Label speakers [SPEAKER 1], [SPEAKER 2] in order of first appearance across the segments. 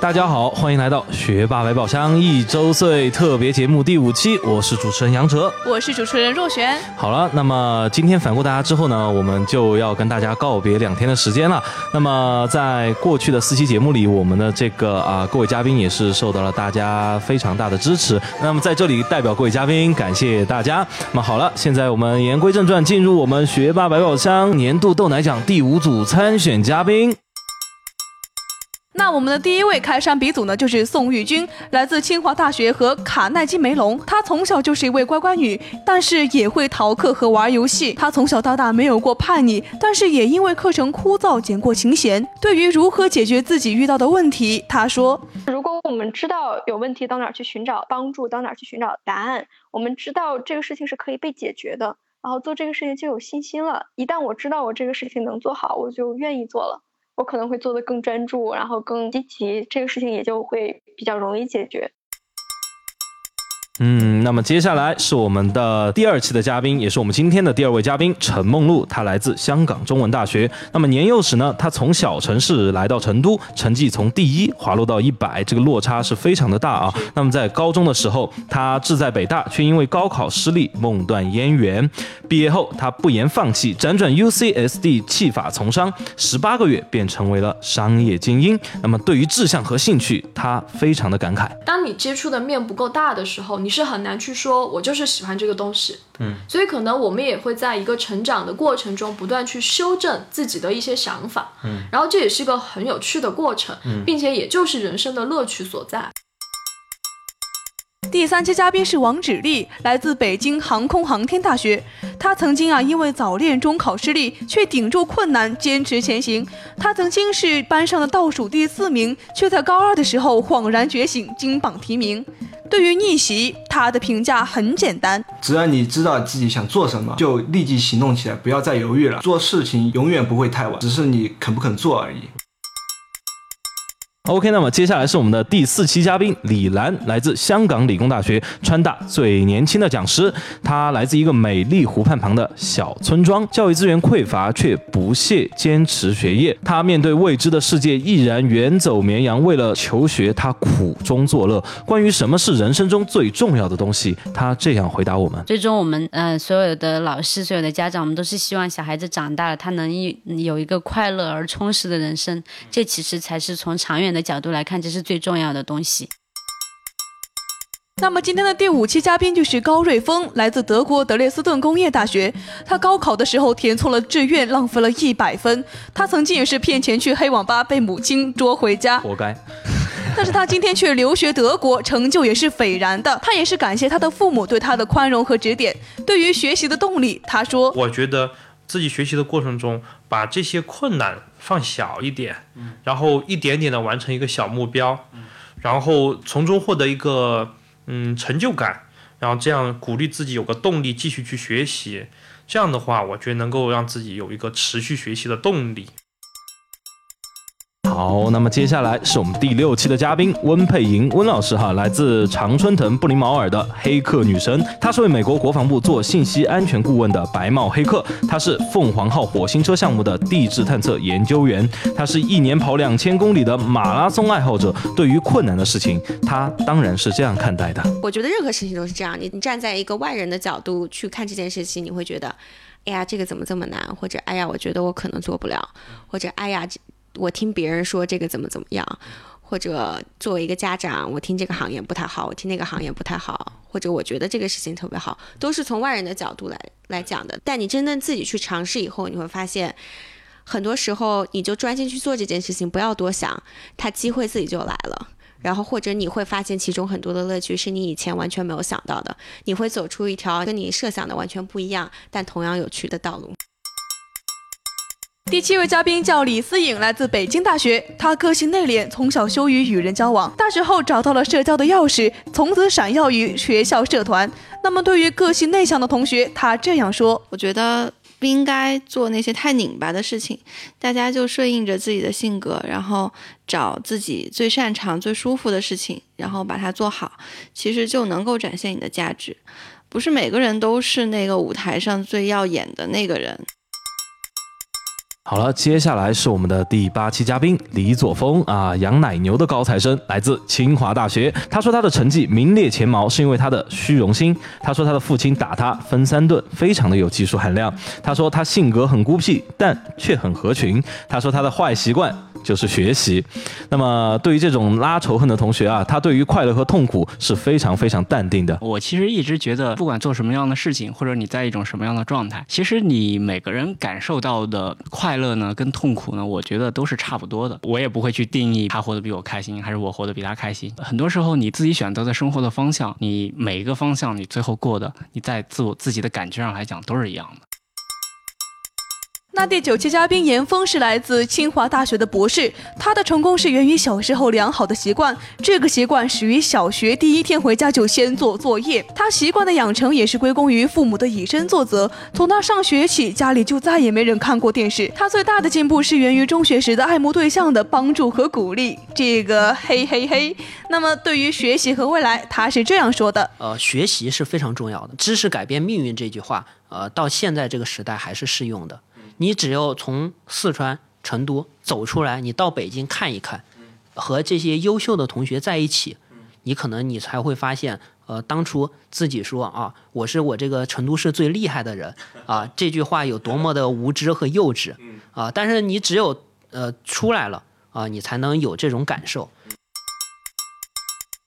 [SPEAKER 1] 大家好，欢迎来到学霸百宝箱一周岁特别节目第五期，我是主持人杨哲，
[SPEAKER 2] 我是主持人若璇。
[SPEAKER 1] 好了，那么今天反过大家之后呢，我们就要跟大家告别两天的时间了。那么在过去的四期节目里，我们的这个啊各位嘉宾也是受到了大家非常大的支持。那么在这里代表各位嘉宾感谢大家。那么好了，现在我们言归正传，进入我们学霸百宝箱年度豆奶奖第五组参选嘉宾。
[SPEAKER 2] 那我们的第一位开山鼻祖呢，就是宋玉君，来自清华大学和卡耐基梅隆。她从小就是一位乖乖女，但是也会逃课和玩游戏。她从小到大没有过叛逆，但是也因为课程枯燥减过琴弦。对于如何解决自己遇到的问题，她说：“
[SPEAKER 3] 如果我们知道有问题到哪去寻找帮助，到哪去寻找答案，我们知道这个事情是可以被解决的，然后做这个事情就有信心了。一旦我知道我这个事情能做好，我就愿意做了。”我可能会做的更专注，然后更积极，这个事情也就会比较容易解决。
[SPEAKER 1] 嗯，那么接下来是我们的第二期的嘉宾，也是我们今天的第二位嘉宾陈梦露，她来自香港中文大学。那么年幼时呢，她从小城市来到成都，成绩从第一滑落到一百，这个落差是非常的大啊。那么在高中的时候，她志在北大，却因为高考失利，梦断烟缘。毕业后，她不言放弃，辗转 UCSD 汽法从商，十八个月便成为了商业精英。那么对于志向和兴趣，她非常的感慨。
[SPEAKER 4] 当你接触的面不够大的时候，你。你是很难去说，我就是喜欢这个东西，嗯，所以可能我们也会在一个成长的过程中，不断去修正自己的一些想法，嗯，然后这也是一个很有趣的过程，嗯，并且也就是人生的乐趣所在。
[SPEAKER 2] 第三期嘉宾是王芷丽，来自北京航空航天大学。她曾经啊，因为早恋中考失利，却顶住困难坚持前行。她曾经是班上的倒数第四名，却在高二的时候恍然觉醒，金榜题名。对于逆袭，他的评价很简单：
[SPEAKER 5] 只要你知道自己想做什么，就立即行动起来，不要再犹豫了。做事情永远不会太晚，只是你肯不肯做而已。
[SPEAKER 1] OK，那么接下来是我们的第四期嘉宾李兰，来自香港理工大学，川大最年轻的讲师。他来自一个美丽湖畔旁的小村庄，教育资源匮乏，却不懈坚持学业。他面对未知的世界，毅然远走绵阳，为了求学，他苦中作乐。关于什么是人生中最重要的东西，他这样回答我们：
[SPEAKER 6] 最终，我们呃所有的老师、所有的家长，我们都是希望小孩子长大了，他能有一个快乐而充实的人生。这其实才是从长远的。角度来看，这是最重要的东西。
[SPEAKER 2] 那么今天的第五期嘉宾就是高瑞峰，来自德国德累斯顿工业大学。他高考的时候填错了志愿，浪费了一百分。他曾经也是骗钱去黑网吧，被母亲捉回家，
[SPEAKER 1] 活该。
[SPEAKER 2] 但是他今天却留学德国，成就也是斐然的。他也是感谢他的父母对他的宽容和指点。对于学习的动力，他说：“
[SPEAKER 7] 我觉得自己学习的过程中，把这些困难。”放小一点，然后一点点的完成一个小目标，然后从中获得一个嗯成就感，然后这样鼓励自己有个动力继续去学习，这样的话，我觉得能够让自己有一个持续学习的动力。
[SPEAKER 1] 好，那么接下来是我们第六期的嘉宾温佩莹温老师哈，来自常春藤布林毛尔的黑客女神，她是为美国国防部做信息安全顾问的白帽黑客，她是凤凰号火星车项目的地质探测研究员，她是一年跑两千公里的马拉松爱好者。对于困难的事情，她当然是这样看待的。
[SPEAKER 8] 我觉得任何事情都是这样，你你站在一个外人的角度去看这件事情，你会觉得，哎呀，这个怎么这么难？或者，哎呀，我觉得我可能做不了，或者，哎呀，我听别人说这个怎么怎么样，或者作为一个家长，我听这个行业不太好，我听那个行业不太好，或者我觉得这个事情特别好，都是从外人的角度来来讲的。但你真正自己去尝试以后，你会发现，很多时候你就专心去做这件事情，不要多想，它机会自己就来了。然后或者你会发现其中很多的乐趣是你以前完全没有想到的，你会走出一条跟你设想的完全不一样，但同样有趣的道路。
[SPEAKER 2] 第七位嘉宾叫李思颖，来自北京大学。他个性内敛，从小羞于与人交往。大学后找到了社交的钥匙，从此闪耀于学校社团。那么，对于个性内向的同学，他这样说：“
[SPEAKER 9] 我觉得不应该做那些太拧巴的事情，大家就顺应着自己的性格，然后找自己最擅长、最舒服的事情，然后把它做好，其实就能够展现你的价值。不是每个人都是那个舞台上最耀眼的那个人。”
[SPEAKER 1] 好了，接下来是我们的第八期嘉宾李左峰啊，养奶牛的高材生，来自清华大学。他说他的成绩名列前茅是因为他的虚荣心。他说他的父亲打他分三顿，非常的有技术含量。他说他性格很孤僻，但却很合群。他说他的坏习惯。就是学习。那么，对于这种拉仇恨的同学啊，他对于快乐和痛苦是非常非常淡定的。
[SPEAKER 10] 我其实一直觉得，不管做什么样的事情，或者你在一种什么样的状态，其实你每个人感受到的快乐呢，跟痛苦呢，我觉得都是差不多的。我也不会去定义他活得比我开心，还是我活得比他开心。很多时候，你自己选择的生活的方向，你每一个方向，你最后过的，你在自我自己的感觉上来讲，都是一样的。
[SPEAKER 2] 那第九期嘉宾严峰是来自清华大学的博士，他的成功是源于小时候良好的习惯。这个习惯始于小学第一天回家就先做作业。他习惯的养成也是归功于父母的以身作则。从他上学起，家里就再也没人看过电视。他最大的进步是源于中学时的爱慕对象的帮助和鼓励。这个嘿嘿嘿。那么对于学习和未来，他是这样说的：
[SPEAKER 11] 呃，学习是非常重要的，知识改变命运这句话，呃，到现在这个时代还是适用的。你只要从四川成都走出来，你到北京看一看，和这些优秀的同学在一起，你可能你才会发现，呃，当初自己说啊，我是我这个成都市最厉害的人啊，这句话有多么的无知和幼稚啊！但是你只有呃出来了啊，你才能有这种感受。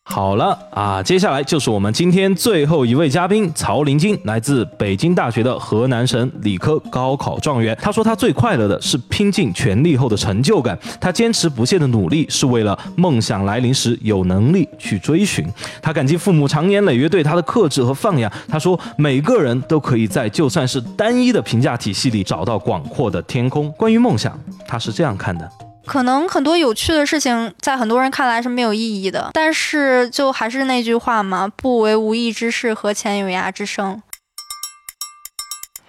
[SPEAKER 1] 好了啊，接下来就是我们今天最后一位嘉宾曹林金，来自北京大学的河南省理科高考状元。他说他最快乐的是拼尽全力后的成就感，他坚持不懈的努力是为了梦想来临时有能力去追寻。他感激父母长年累月对他的克制和放养。他说每个人都可以在就算是单一的评价体系里找到广阔的天空。关于梦想，他是这样看的。
[SPEAKER 12] 可能很多有趣的事情在很多人看来是没有意义的，但是就还是那句话嘛，不为无益之事，何钱有涯之生。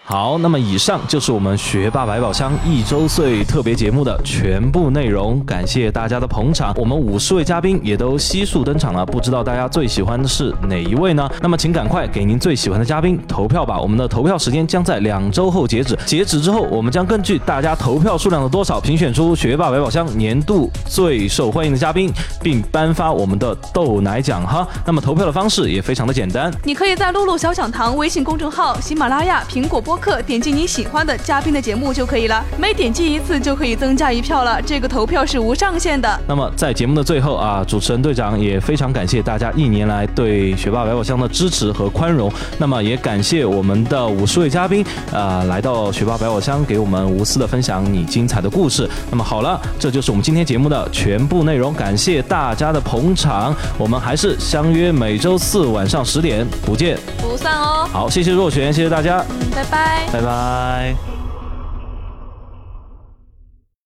[SPEAKER 1] 好，那么以上就是我们学霸百宝箱一周岁特别节目的全部内容，感谢大家的捧场。我们五十位嘉宾也都悉数登场了，不知道大家最喜欢的是哪一位呢？那么请赶快给您最喜欢的嘉宾投票吧。我们的投票时间将在两周后截止，截止之后，我们将根据大家投票数量的多少，评选出学霸百宝箱年度最受欢迎的嘉宾，并颁发我们的豆奶奖哈。那么投票的方式也非常的简单，
[SPEAKER 2] 你可以在露露小讲堂微信公众号、喜马拉雅、苹果播。播客点击你喜欢的嘉宾的节目就可以了，每点击一次就可以增加一票了。这个投票是无上限的。
[SPEAKER 1] 那么在节目的最后啊，主持人队长也非常感谢大家一年来对学霸百宝箱的支持和宽容。那么也感谢我们的五十位嘉宾啊，来到学霸百宝箱给我们无私的分享你精彩的故事。那么好了，这就是我们今天节目的全部内容。感谢大家的捧场，我们还是相约每周四晚上十点不见
[SPEAKER 2] 不散哦。
[SPEAKER 1] 好，谢谢若璇，谢谢大家，
[SPEAKER 2] 拜拜
[SPEAKER 1] 拜。拜。